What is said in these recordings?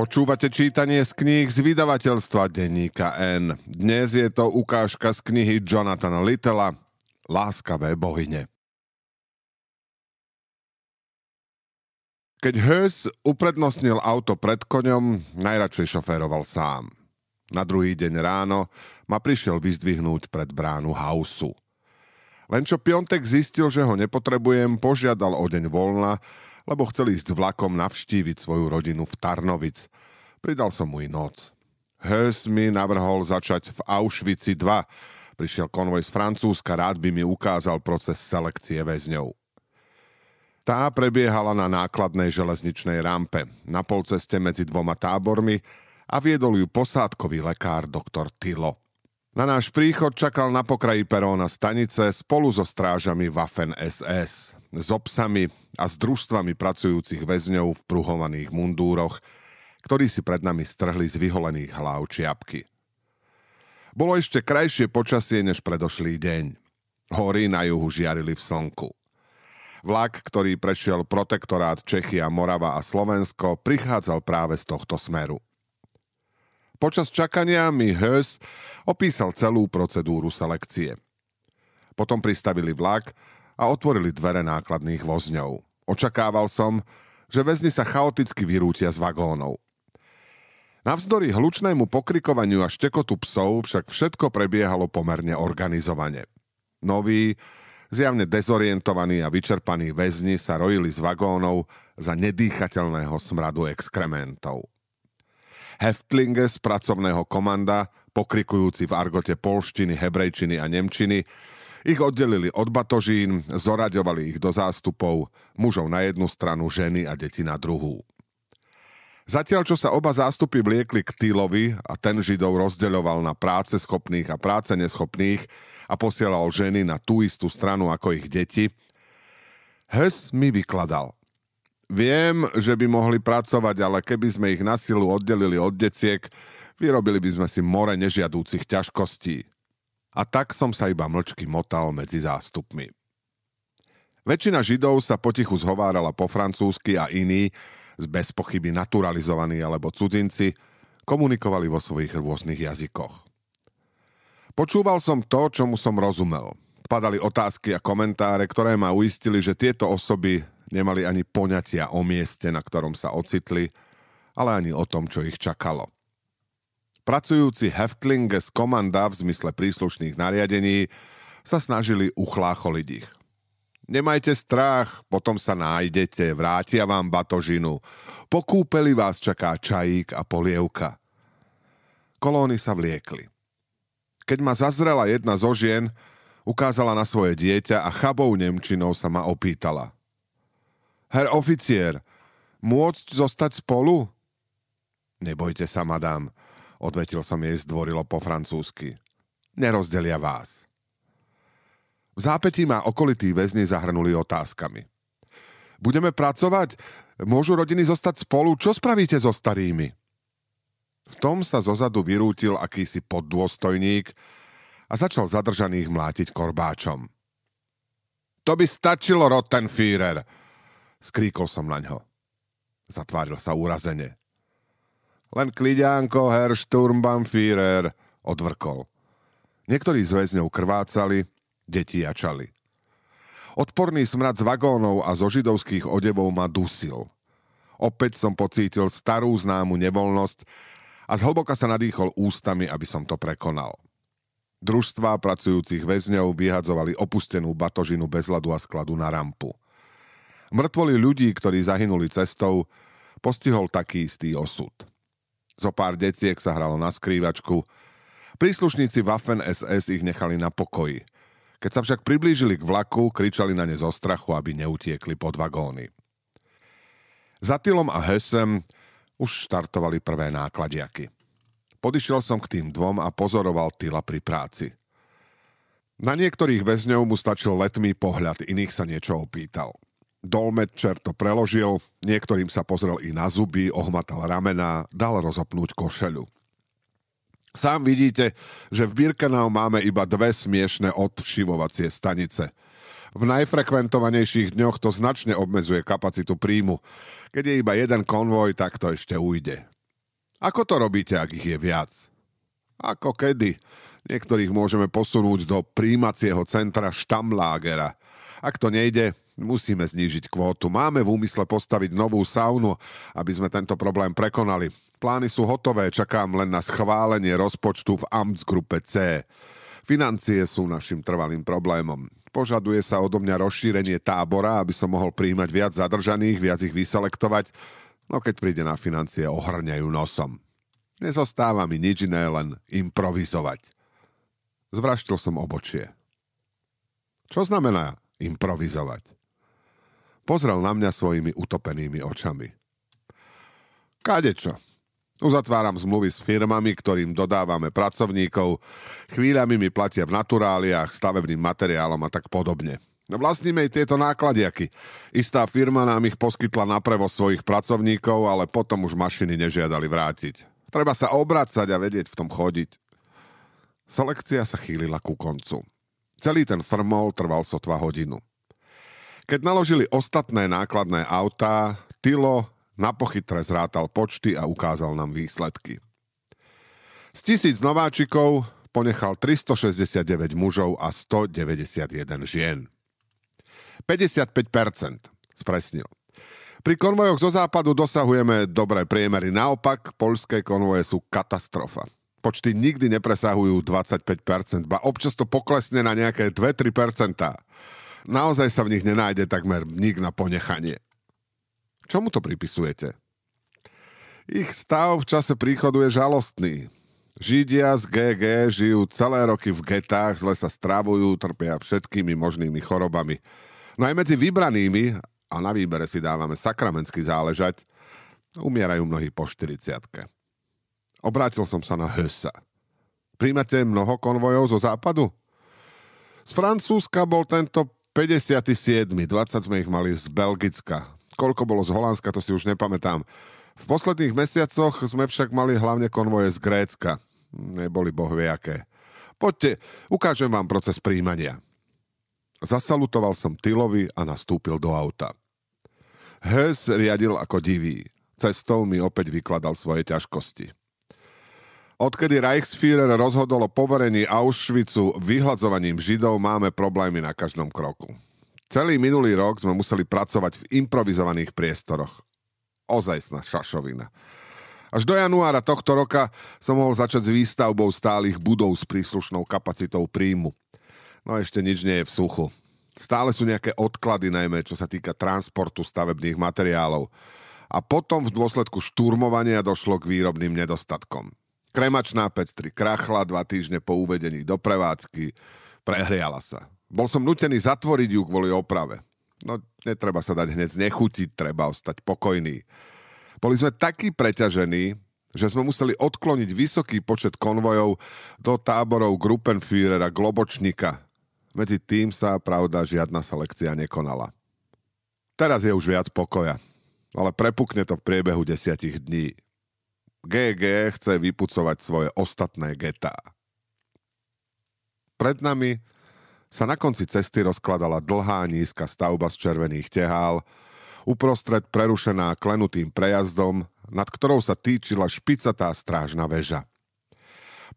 Počúvate čítanie z kníh z vydavateľstva denníka N. Dnes je to ukážka z knihy Jonathana Littela Láskavé bohyne. Keď Hös uprednostnil auto pred koňom, najradšej šoféroval sám. Na druhý deň ráno ma prišiel vyzdvihnúť pred bránu hausu. Len čo Piontek zistil, že ho nepotrebujem, požiadal o deň voľna, lebo chcel ísť vlakom navštíviť svoju rodinu v Tarnovic. Pridal som mu i noc. Hös mi navrhol začať v Auschwitzi 2. Prišiel konvoj z Francúzska, rád by mi ukázal proces selekcie väzňov. Tá prebiehala na nákladnej železničnej rampe, na polceste medzi dvoma tábormi a viedol ju posádkový lekár doktor Tilo. Na náš príchod čakal na pokraji peróna stanice spolu so strážami Waffen SS, s obsami a s družstvami pracujúcich väzňov v pruhovaných mundúroch, ktorí si pred nami strhli z vyholených hlav čiapky. Bolo ešte krajšie počasie než predošlý deň. Hory na juhu žiarili v slnku. Vlak, ktorý prešiel protektorát Čechy a Morava a Slovensko, prichádzal práve z tohto smeru. Počas čakania mi Hös opísal celú procedúru selekcie. Potom pristavili vlak a otvorili dvere nákladných vozňov. Očakával som, že väzni sa chaoticky vyrútia z vagónov. Navzdory hlučnému pokrikovaniu a štekotu psov však všetko prebiehalo pomerne organizovane. Noví, zjavne dezorientovaní a vyčerpaní väzni sa rojili z vagónov za nedýchateľného smradu exkrementov. Heftlinge z pracovného komanda, pokrikujúci v argote polštiny, hebrejčiny a nemčiny, ich oddelili od batožín, zoraďovali ich do zástupov, mužov na jednu stranu, ženy a deti na druhú. Zatiaľ, čo sa oba zástupy vliekli k Týlovi a ten Židov rozdeľoval na práce schopných a práce neschopných a posielal ženy na tú istú stranu ako ich deti, Hes mi vykladal. Viem, že by mohli pracovať, ale keby sme ich na silu oddelili od deciek, vyrobili by sme si more nežiadúcich ťažkostí. A tak som sa iba mlčky motal medzi zástupmi. Väčšina Židov sa potichu zhovárala po francúzsky a iní, bez pochyby naturalizovaní alebo cudzinci, komunikovali vo svojich rôznych jazykoch. Počúval som to, čomu som rozumel. Padali otázky a komentáre, ktoré ma uistili, že tieto osoby nemali ani poňatia o mieste, na ktorom sa ocitli, ale ani o tom, čo ich čakalo. Pracujúci Heftlinge z komanda v zmysle príslušných nariadení sa snažili uchlácholiť ich. Nemajte strach, potom sa nájdete, vrátia vám batožinu. Po kúpeli vás čaká čajík a polievka. Kolóny sa vliekli. Keď ma zazrela jedna zo žien, ukázala na svoje dieťa a chabou Nemčinou sa ma opýtala – Herr oficier, môcť zostať spolu? Nebojte sa, madám, odvetil som jej zdvorilo po francúzsky. Nerozdelia vás. V zápetí ma okolití väzni zahrnuli otázkami. Budeme pracovať? Môžu rodiny zostať spolu? Čo spravíte so starými? V tom sa zozadu vyrútil akýsi poddôstojník a začal zadržaných mlátiť korbáčom. To by stačilo, Rottenführer, Skríkol som na ňo. Zatváril sa úrazene. Len kliďánko, herr Sturmbannführer, odvrkol. Niektorí z väzňov krvácali, deti jačali. Odporný smrad z vagónov a zo židovských odebov ma dusil. Opäť som pocítil starú známu nevoľnosť a zhlboka sa nadýchol ústami, aby som to prekonal. Družstvá pracujúcich väzňov vyhadzovali opustenú batožinu bez ľadu a skladu na rampu. Mŕtvoli ľudí, ktorí zahynuli cestou, postihol taký istý osud. Zo pár deciek sa hralo na skrývačku, príslušníci Waffen SS ich nechali na pokoji. Keď sa však priblížili k vlaku, kričali na ne zo strachu, aby neutiekli pod vagóny. Za Tylom a Hesem už štartovali prvé nákladiaky. Podišiel som k tým dvom a pozoroval Tyla pri práci. Na niektorých väzňov mu stačil letmý pohľad, iných sa niečo opýtal – Dolmetčer to preložil, niektorým sa pozrel i na zuby, ohmatal ramena, dal rozopnúť košelu. Sám vidíte, že v Birkenau máme iba dve smiešne odvšivovacie stanice. V najfrekventovanejších dňoch to značne obmedzuje kapacitu príjmu. Keď je iba jeden konvoj, tak to ešte ujde. Ako to robíte, ak ich je viac? Ako kedy? Niektorých môžeme posunúť do príjmacieho centra Štamlágera. Ak to nejde, musíme znížiť kvótu. Máme v úmysle postaviť novú saunu, aby sme tento problém prekonali. Plány sú hotové, čakám len na schválenie rozpočtu v Amtsgruppe C. Financie sú našim trvalým problémom. Požaduje sa odo mňa rozšírenie tábora, aby som mohol príjmať viac zadržaných, viac ich vyselektovať, no keď príde na financie, ohrňajú nosom. Nezostáva mi nič iné, len improvizovať. Zvraštil som obočie. Čo znamená improvizovať? Pozrel na mňa svojimi utopenými očami. Kádečo, Uzatváram zmluvy s firmami, ktorým dodávame pracovníkov, chvíľami mi platia v naturáliách, stavebným materiálom a tak podobne. Vlastníme aj tieto nákladiaky. Istá firma nám ich poskytla na prevoz svojich pracovníkov, ale potom už mašiny nežiadali vrátiť. Treba sa obracať a vedieť v tom chodiť. Selekcia sa chýlila ku koncu. Celý ten frmol trval sotva hodinu. Keď naložili ostatné nákladné autá, Tilo na pochytre zrátal počty a ukázal nám výsledky. Z tisíc nováčikov ponechal 369 mužov a 191 žien. 55% spresnil. Pri konvojoch zo západu dosahujeme dobré priemery. Naopak, poľské konvoje sú katastrofa. Počty nikdy nepresahujú 25%, ba občas to poklesne na nejaké 2-3%. Naozaj sa v nich nenájde takmer nik na ponechanie. Čomu to pripisujete? Ich stav v čase príchodu je žalostný. Židia z GG žijú celé roky v getách, zle sa stravujú, trpia všetkými možnými chorobami. No aj medzi vybranými, a na výbere si dávame sakramensky záležať, umierajú mnohí po 40 Obrátil som sa na Hösa. Príjmate mnoho konvojov zo západu? Z Francúzska bol tento 57. 20 sme ich mali z Belgicka koľko bolo z Holandska, to si už nepamätám. V posledných mesiacoch sme však mali hlavne konvoje z Grécka. Neboli bohvie aké. Poďte, ukážem vám proces príjmania. Zasalutoval som Tylovi a nastúpil do auta. Hös riadil ako divý. Cestou mi opäť vykladal svoje ťažkosti. Odkedy Reichsführer rozhodol o poverení Auschwitzu vyhľadzovaním Židov, máme problémy na každom kroku. Celý minulý rok sme museli pracovať v improvizovaných priestoroch. Ozajstná šašovina. Až do januára tohto roka som mohol začať s výstavbou stálych budov s príslušnou kapacitou príjmu. No ešte nič nie je v suchu. Stále sú nejaké odklady, najmä čo sa týka transportu stavebných materiálov. A potom v dôsledku šturmovania došlo k výrobným nedostatkom. Kremačná pec 3 krachla dva týždne po uvedení do prevádzky, prehriala sa. Bol som nutený zatvoriť ju kvôli oprave. No, netreba sa dať hneď znechutiť, treba ostať pokojný. Boli sme takí preťažení, že sme museli odkloniť vysoký počet konvojov do táborov Gruppenführera Globočníka. Medzi tým sa, pravda, žiadna selekcia nekonala. Teraz je už viac pokoja, ale prepukne to v priebehu desiatich dní. GG chce vypucovať svoje ostatné getá. Pred nami sa na konci cesty rozkladala dlhá nízka stavba z červených tehál, uprostred prerušená klenutým prejazdom, nad ktorou sa týčila špicatá strážna väža.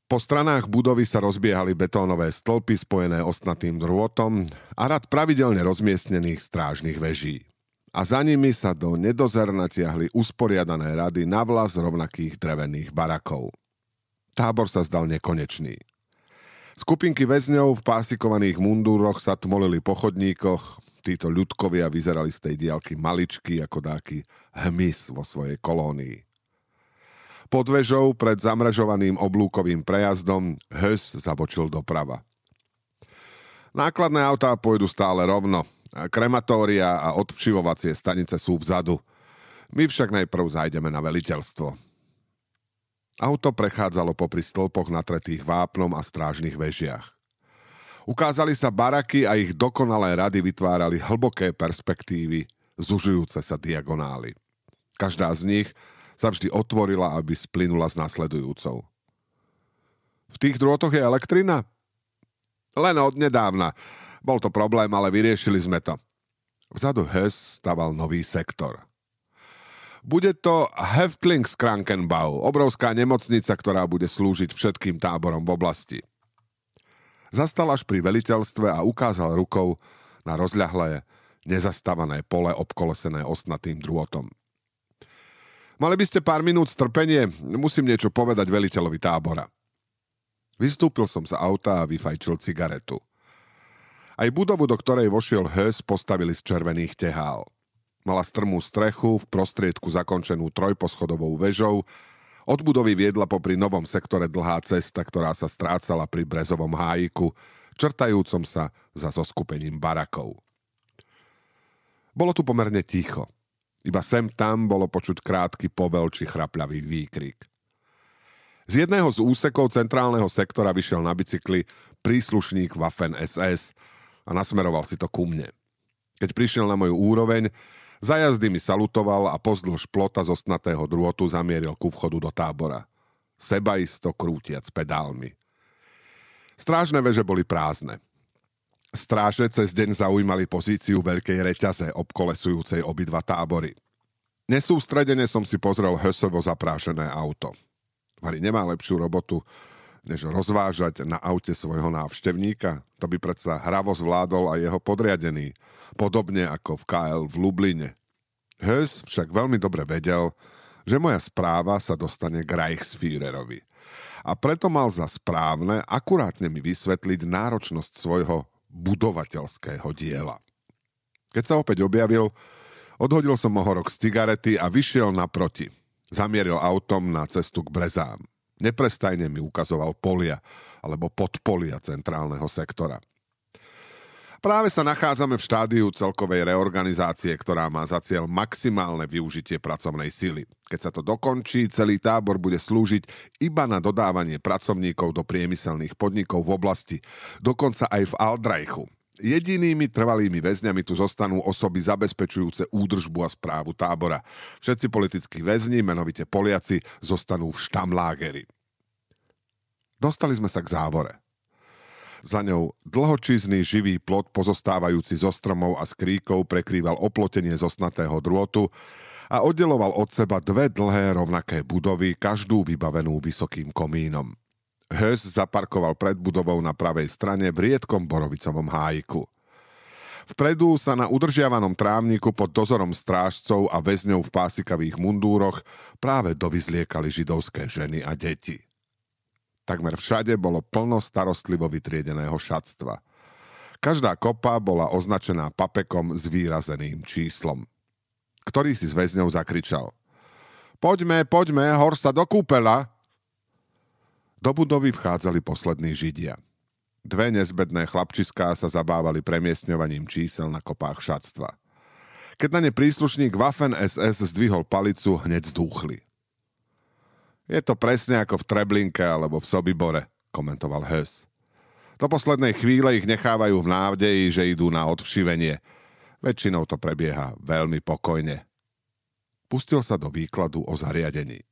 Po stranách budovy sa rozbiehali betónové stĺpy spojené ostnatým drôtom a rad pravidelne rozmiestnených strážnych veží. A za nimi sa do nedozer natiahli usporiadané rady na vlas rovnakých drevených barakov. Tábor sa zdal nekonečný. Skupinky väzňov v pásikovaných mundúroch sa tmolili po chodníkoch, títo ľudkovia vyzerali z tej diálky maličky ako dáky hmyz vo svojej kolónii. Pod vežou pred zamražovaným oblúkovým prejazdom Hös zabočil doprava. Nákladné autá pôjdu stále rovno. Krematória a odvčivovacie stanice sú vzadu. My však najprv zajdeme na veliteľstvo. Auto prechádzalo popri stĺpoch natretých vápnom a strážnych vežiach. Ukázali sa baraky a ich dokonalé rady vytvárali hlboké perspektívy, zužujúce sa diagonály. Každá z nich sa vždy otvorila, aby splynula s nasledujúcou. V tých drôtoch je elektrina? Len od nedávna. Bol to problém, ale vyriešili sme to. Vzadu HES staval nový sektor – Bude to Häftlingskrankenbau, obrovská nemocnica, ktorá bude slúžiť všetkým táborom v oblasti. Zastal až pri veliteľstve a ukázal rukou na rozľahlé, nezastávané pole obkolesené osnatým drôtom. Mali by ste pár minút strpenie, musím niečo povedať veliteľovi tábora. Vystúpil som z auta a vyfajčil cigaretu. Aj budovu, do ktorej vošiel Hös, postavili z červených tehál. Mala strmú strechu, v prostriedku zakončenú trojposchodovou vežou. Od budovy viedla popri novom sektore dlhá cesta, ktorá sa strácala pri brezovom hájiku, črtajúcom sa za zoskupením barakov. Bolo tu pomerne ticho. Iba sem tam bolo počuť krátky povel či chrapľavý výkrik. Z jedného z úsekov centrálneho sektora vyšiel na bicykli príslušník Waffen SS a nasmeroval si to ku mne. Keď prišiel na moju úroveň, za jazdy mi salutoval a pozdĺž plota z ostnatého drôtu zamieril ku vchodu do tábora. Sebaisto krútiac pedálmi. Strážne veže boli prázdne. Stráže cez deň zaujímali pozíciu veľkej reťaze obkolesujúcej obidva tábory. Nesústredene som si pozrel hösovo zaprášené auto. Vary nemá lepšiu robotu, než rozvážať na aute svojho návštevníka. To by predsa hravo zvládol aj jeho podriadený, podobne ako v KL v Lubline. Hös však veľmi dobre vedel, že moja správa sa dostane k Reichsführerovi. A preto mal za správne akurátne mi vysvetliť náročnosť svojho budovateľského diela. Keď sa opäť objavil, odhodil som mohorok z cigarety a vyšiel naproti. Zamieril autom na cestu k brezám. Neprestajne mi ukazoval polia alebo podpolia centrálneho sektora. Práve sa nachádzame v štádiu celkovej reorganizácie, ktorá má za cieľ maximálne využitie pracovnej sily. Keď sa to dokončí, celý tábor bude slúžiť iba na dodávanie pracovníkov do priemyselných podnikov v oblasti, dokonca aj v Aldrajchu. Jedinými trvalými väzňami tu zostanú osoby zabezpečujúce údržbu a správu tábora. Všetci politickí väzni, menovite Poliaci, zostanú v štamlágeri. Dostali sme sa k závore. Za ňou dlhočízny živý plot pozostávajúci zo stromov a skríkov prekrýval oplotenie zosnatého drôtu a oddeloval od seba dve dlhé rovnaké budovy, každú vybavenú vysokým komínom. Hös zaparkoval pred budovou na pravej strane v riedkom borovicovom hájiku. Vpredu sa na udržiavanom trávniku pod dozorom strážcov a väzňov v pásikavých mundúroch práve dovyzliekali židovské ženy a deti. Takmer všade bolo plno starostlivo vytriedeného šatstva. Každá kopa bola označená papekom s výrazeným číslom. Ktorý si z väzňov zakričal. Poďme, poďme, hor sa do kúpela! Do budovy vchádzali poslední Židia. Dve nezbedné chlapčiská sa zabávali premiestňovaním čísel na kopách šatstva. Keď na ne príslušník Waffen SS zdvihol palicu, hneď zdúchli. Je to presne ako v Treblinke alebo v Sobibore, komentoval Hös. Do poslednej chvíle ich nechávajú v nádeji, že idú na odvšivenie. Väčšinou to prebieha veľmi pokojne. Pustil sa do výkladu o zariadení.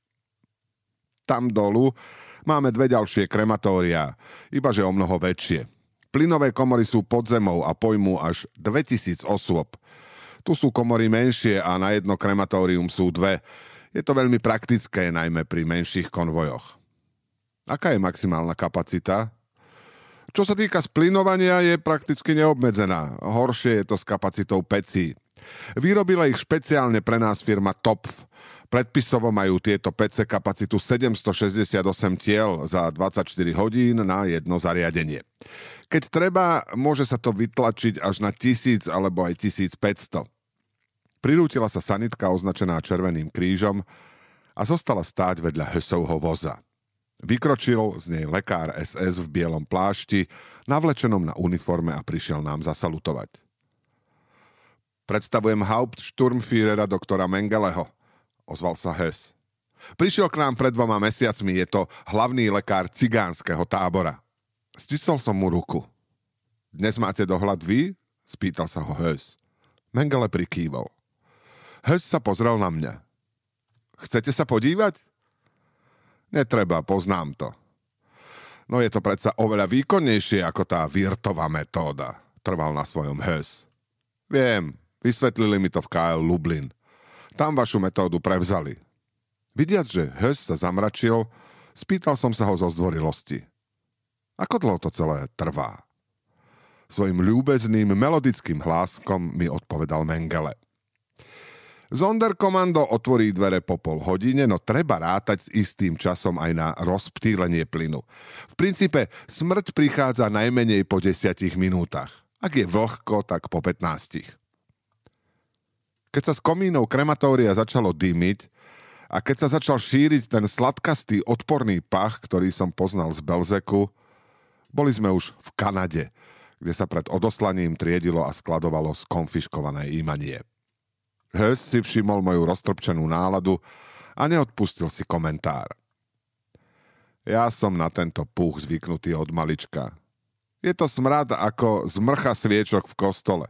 Tam dolu Máme dve ďalšie krematória, ibaže o mnoho väčšie. Plynové komory sú pod zemou a pojmú až 2000 osôb. Tu sú komory menšie a na jedno krematórium sú dve. Je to veľmi praktické, najmä pri menších konvojoch. Aká je maximálna kapacita? Čo sa týka splinovania, je prakticky neobmedzená. Horšie je to s kapacitou pecí. Vyrobila ich špeciálne pre nás firma Topf. Predpisovo majú tieto PC kapacitu 768 tiel za 24 hodín na jedno zariadenie. Keď treba, môže sa to vytlačiť až na 1000 alebo aj 1500. Prirútila sa sanitka označená červeným krížom a zostala stáť vedľa Hösovho voza. Vykročil z nej lekár SS v bielom plášti, navlečenom na uniforme a prišiel nám zasalutovať. Predstavujem Hauptsturmführera doktora Mengeleho – ozval sa Hes. Prišiel k nám pred dvoma mesiacmi, je to hlavný lekár cigánskeho tábora. Stisol som mu ruku. Dnes máte dohľad vy? Spýtal sa ho Hes. Mengele prikývol. Hes sa pozrel na mňa. Chcete sa podívať? Netreba, poznám to. No je to predsa oveľa výkonnejšie ako tá virtová metóda, trval na svojom Hes. Viem, vysvetlili mi to v KL Lublin. Tam vašu metódu prevzali. Vidiac, že Hös sa zamračil, spýtal som sa ho zo zdvorilosti. Ako dlho to celé trvá? Svojim ľúbezným melodickým hláskom mi odpovedal Mengele. Zonderkomando otvorí dvere po pol hodine, no treba rátať s istým časom aj na rozptýlenie plynu. V princípe smrť prichádza najmenej po desiatich minútach. Ak je vlhko, tak po 15. Keď sa s komínou krematória začalo dymiť a keď sa začal šíriť ten sladkastý odporný pach, ktorý som poznal z Belzeku, boli sme už v Kanade, kde sa pred odoslaním triedilo a skladovalo skonfiškované imanie. Hös si všimol moju roztrpčenú náladu a neodpustil si komentár. Ja som na tento puch zvyknutý od malička. Je to smrad ako zmrcha sviečok v kostole.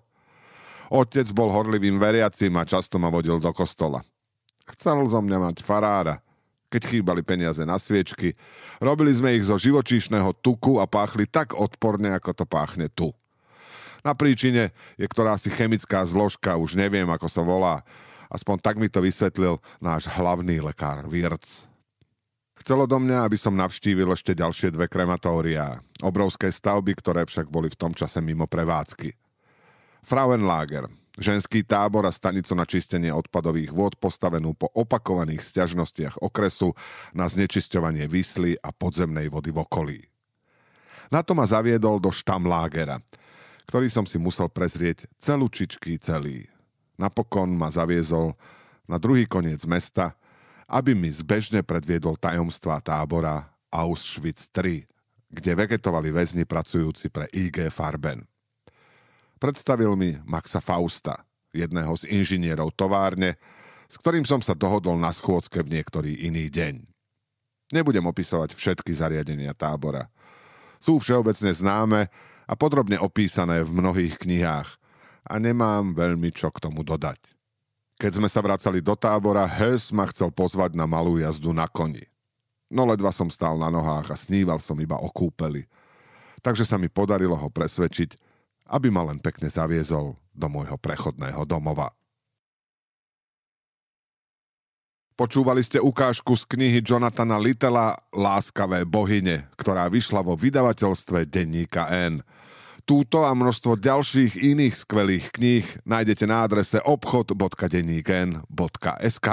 Otec bol horlivým veriacím a často ma vodil do kostola. Chcel zo mňa mať farára, keď chýbali peniaze na sviečky. Robili sme ich zo živočíšneho tuku a páchli tak odporne, ako to páchne tu. Na príčine je ktorá si chemická zložka, už neviem, ako sa volá. Aspoň tak mi to vysvetlil náš hlavný lekár Virc. Chcelo do mňa, aby som navštívil ešte ďalšie dve krematória. Obrovské stavby, ktoré však boli v tom čase mimo prevádzky. Frauenlager, ženský tábor a stanicu na čistenie odpadových vôd postavenú po opakovaných sťažnostiach okresu na znečisťovanie vysly a podzemnej vody v okolí. Na to ma zaviedol do štamlágera, ktorý som si musel prezrieť celúčičký celý. Napokon ma zaviezol na druhý koniec mesta, aby mi zbežne predviedol tajomstvá tábora Auschwitz 3, kde vegetovali väzni pracujúci pre IG Farben. Predstavil mi Maxa Fausta, jedného z inžinierov továrne, s ktorým som sa dohodol na schôdzke v niektorý iný deň. Nebudem opisovať všetky zariadenia tábora. Sú všeobecne známe a podrobne opísané v mnohých knihách a nemám veľmi čo k tomu dodať. Keď sme sa vracali do tábora, Hess ma chcel pozvať na malú jazdu na koni. No ledva som stál na nohách a sníval som iba o kúpeli. Takže sa mi podarilo ho presvedčiť, aby ma len pekne zaviezol do môjho prechodného domova. Počúvali ste ukážku z knihy Jonathana Littela Láskavé bohyne, ktorá vyšla vo vydavateľstve denníka N. Túto a množstvo ďalších iných skvelých kníh nájdete na adrese obchod.denníken.sk.